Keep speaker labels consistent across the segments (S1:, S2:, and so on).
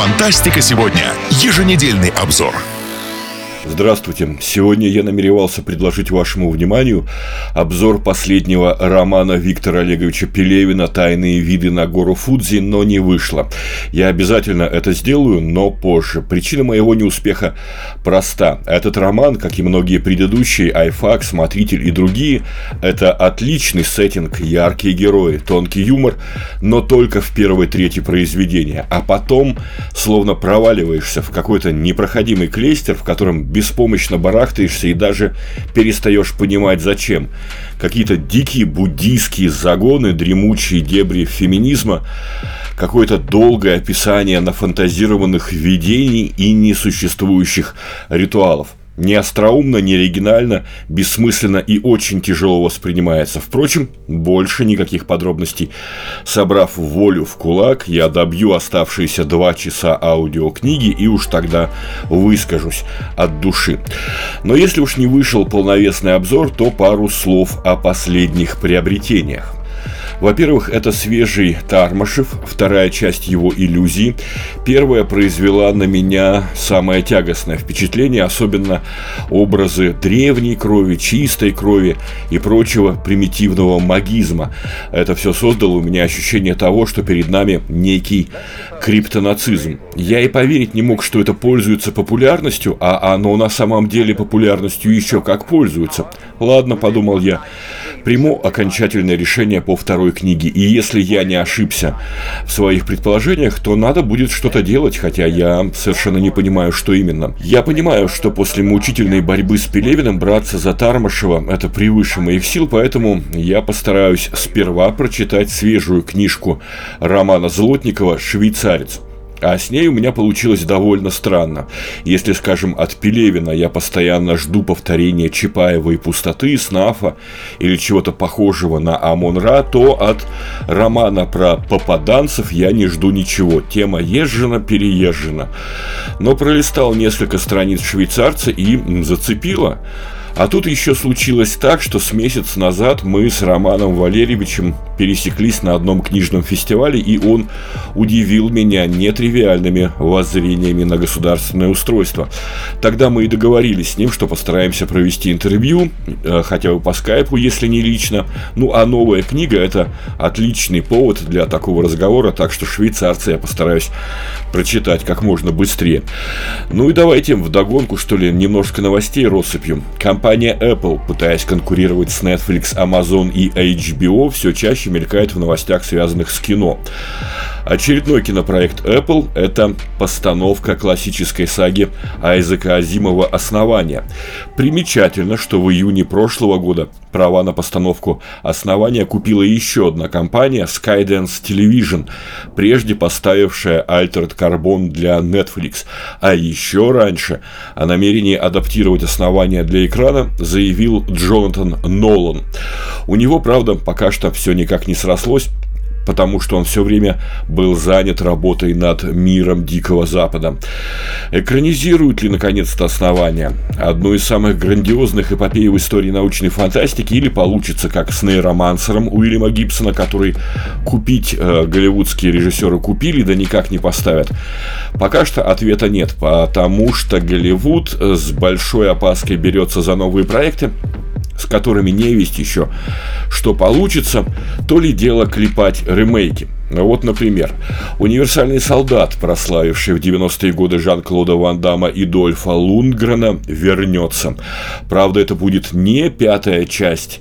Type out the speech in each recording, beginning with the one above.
S1: Фантастика сегодня. Еженедельный обзор.
S2: Здравствуйте. Сегодня я намеревался предложить вашему вниманию обзор последнего романа Виктора Олеговича Пелевина «Тайные виды на гору Фудзи», но не вышло. Я обязательно это сделаю, но позже. Причина моего неуспеха проста. Этот роман, как и многие предыдущие, «Айфак», «Смотритель» и другие, это отличный сеттинг, яркие герои, тонкий юмор, но только в первой трети произведения. А потом словно проваливаешься в какой-то непроходимый клейстер, в котором беспомощно барахтаешься и даже перестаешь понимать зачем. Какие-то дикие буддийские загоны, дремучие дебри феминизма, какое-то долгое описание нафантазированных видений и несуществующих ритуалов не остроумно, не оригинально, бессмысленно и очень тяжело воспринимается. Впрочем, больше никаких подробностей. Собрав волю в кулак, я добью оставшиеся два часа аудиокниги и уж тогда выскажусь от души. Но если уж не вышел полновесный обзор, то пару слов о последних приобретениях. Во-первых, это свежий Тармашев, вторая часть его иллюзии. Первая произвела на меня самое тягостное впечатление, особенно образы древней крови, чистой крови и прочего примитивного магизма. Это все создало у меня ощущение того, что перед нами некий криптонацизм. Я и поверить не мог, что это пользуется популярностью, а оно на самом деле популярностью еще как пользуется. Ладно, подумал я, приму окончательное решение по второй книге, и если я не ошибся в своих предположениях, то надо будет что-то делать, хотя я совершенно не понимаю, что именно. Я понимаю, что после мучительной борьбы с Пелевиным браться за Тармашева – это превыше моих сил, поэтому я постараюсь сперва прочитать свежую книжку романа Золотникова «Швейцарец». А с ней у меня получилось довольно странно. Если, скажем, от Пелевина я постоянно жду повторения Чапаева и пустоты, Снафа или чего-то похожего на Амон-Ра, то от романа про попаданцев я не жду ничего. Тема езжена, переезжена. Но пролистал несколько страниц швейцарца и зацепило. А тут еще случилось так, что с месяц назад мы с Романом Валерьевичем пересеклись на одном книжном фестивале, и он удивил меня нетривиальными воззрениями на государственное устройство. Тогда мы и договорились с ним, что постараемся провести интервью, э, хотя бы по скайпу, если не лично. Ну, а новая книга – это отличный повод для такого разговора, так что швейцарца я постараюсь прочитать как можно быстрее. Ну и давайте вдогонку, что ли, немножко новостей россыпью. Компания Apple, пытаясь конкурировать с Netflix, Amazon и HBO, все чаще мелькает в новостях, связанных с кино. Очередной кинопроект Apple – это постановка классической саги Айзека Азимова «Основания». Примечательно, что в июне прошлого года права на постановку «Основания» купила еще одна компания Skydance Television, прежде поставившая Altered Carbon для Netflix. А еще раньше о намерении адаптировать «Основания» для экрана заявил Джонатан Нолан. У него, правда, пока что все никак не срослось, потому что он все время был занят работой над миром Дикого Запада. Экранизируют ли, наконец-то, основания? Одну из самых грандиозных эпопей в истории научной фантастики или получится, как с нейромансером Уильяма Гибсона, который купить э, голливудские режиссеры купили, да никак не поставят? Пока что ответа нет, потому что Голливуд с большой опаской берется за новые проекты, с которыми не весть еще, что получится, то ли дело клепать ремейки. Вот, например, универсальный солдат, прославивший в 90-е годы Жан-Клода Ван Дамма и Дольфа Лундгрена, вернется. Правда, это будет не пятая часть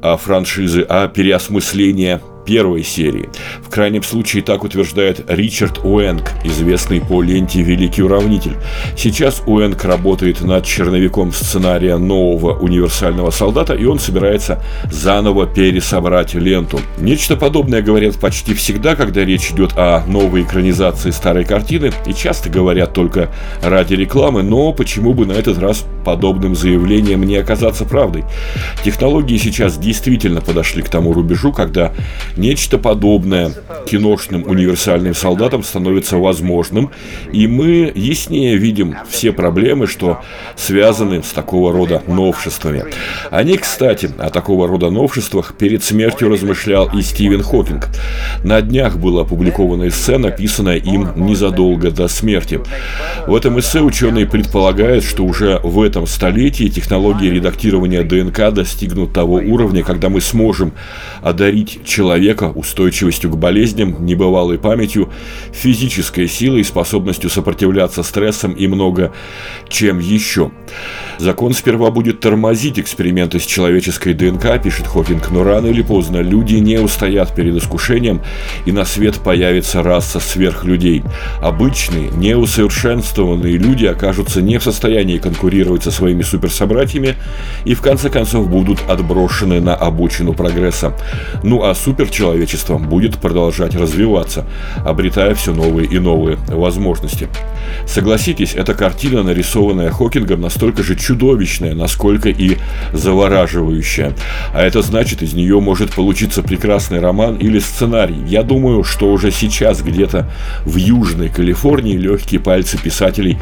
S2: а, франшизы, а переосмысление первой серии. В крайнем случае так утверждает Ричард Уэнк, известный по ленте «Великий уравнитель». Сейчас Уэнк работает над черновиком сценария нового универсального солдата, и он собирается заново пересобрать ленту. Нечто подобное говорят почти всегда, когда речь идет о новой экранизации старой картины, и часто говорят только ради рекламы, но почему бы на этот раз подобным заявлением не оказаться правдой? Технологии сейчас действительно подошли к тому рубежу, когда Нечто подобное киношным универсальным солдатам становится возможным, и мы яснее видим все проблемы, что связаны с такого рода новшествами. Они, кстати, о такого рода новшествах перед смертью размышлял и Стивен Хокинг. На днях было опубликовано эссе, написанное им незадолго до смерти. В этом эссе ученые предполагают, что уже в этом столетии технологии редактирования ДНК достигнут того уровня, когда мы сможем одарить человека устойчивостью к болезням, небывалой памятью, физической силой, способностью сопротивляться стрессам и много чем еще. Закон сперва будет тормозить эксперименты с человеческой ДНК, пишет Хокинг, но рано или поздно люди не устоят перед искушением, и на свет появится раса сверхлюдей. Обычные, неусовершенствованные люди окажутся не в состоянии конкурировать со своими суперсобратьями и в конце концов будут отброшены на обочину прогресса. Ну а суперчеловечество будет продолжать развиваться, обретая все новые и новые возможности. Согласитесь, эта картина, нарисованная Хокингом, настолько же чудовищная, насколько и завораживающая. А это значит, из нее может получиться прекрасный роман или сценарий. Я думаю, что уже сейчас где-то в Южной Калифорнии легкие пальцы писателей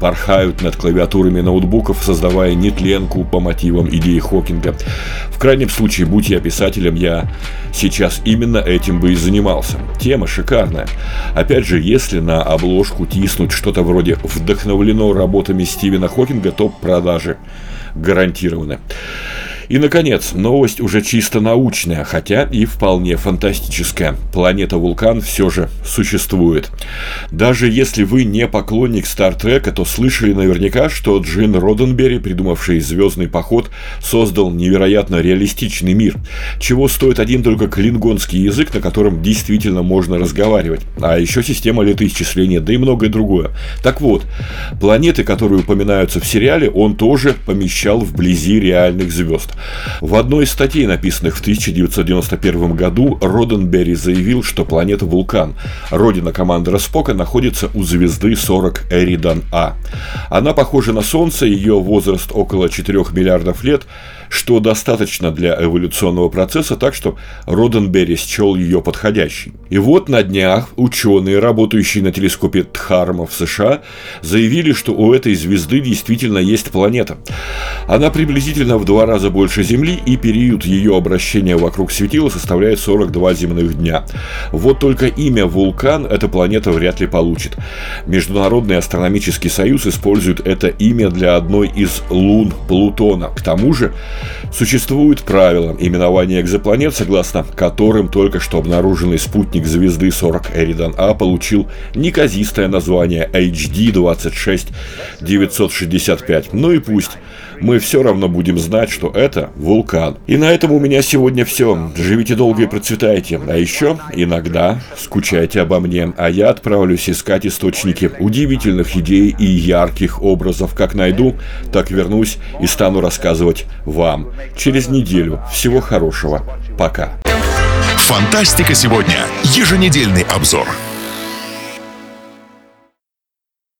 S2: порхают над клавиатурами ноутбуков, создавая нетленку по мотивам идеи Хокинга. В крайнем случае, будь я писателем, я сейчас именно этим бы и занимался. Тема шикарная. Опять же, если на обложку тиснуть что-то вроде «Вдохновлено работами Стивена Хокинга», то продажи гарантированы. И, наконец, новость уже чисто научная, хотя и вполне фантастическая. Планета Вулкан все же существует. Даже если вы не поклонник Стартрека, то слышали наверняка, что Джин Роденбери, придумавший «Звездный поход», создал невероятно реалистичный мир. Чего стоит один только клингонский язык, на котором действительно можно разговаривать. А еще система летоисчисления, да и многое другое. Так вот, планеты, которые упоминаются в сериале, он тоже помещал вблизи реальных звезд. В одной из статей, написанных в 1991 году, Роденберри заявил, что планета Вулкан, родина командора Спока, находится у звезды 40 Эридан А. Она похожа на Солнце, ее возраст около 4 миллиардов лет – что достаточно для эволюционного процесса, так что Роденберри счел ее подходящей. И вот на днях ученые, работающие на телескопе Тхарма в США, заявили, что у этой звезды действительно есть планета. Она приблизительно в два раза больше Земли, и период ее обращения вокруг светила составляет 42 земных дня. Вот только имя вулкан эта планета вряд ли получит. Международный астрономический союз использует это имя для одной из лун Плутона. К тому же, Существует правило именования экзопланет, согласно которым только что обнаруженный спутник звезды 40 Эридан А получил неказистое название HD 26965. Ну и пусть. Мы все равно будем знать, что это вулкан. И на этом у меня сегодня все. Живите долго и процветайте. А еще иногда скучайте обо мне, а я отправлюсь искать источники удивительных идей и ярких образов. Как найду, так вернусь и стану рассказывать вам через неделю. Всего хорошего. Пока.
S1: Фантастика сегодня. Еженедельный обзор.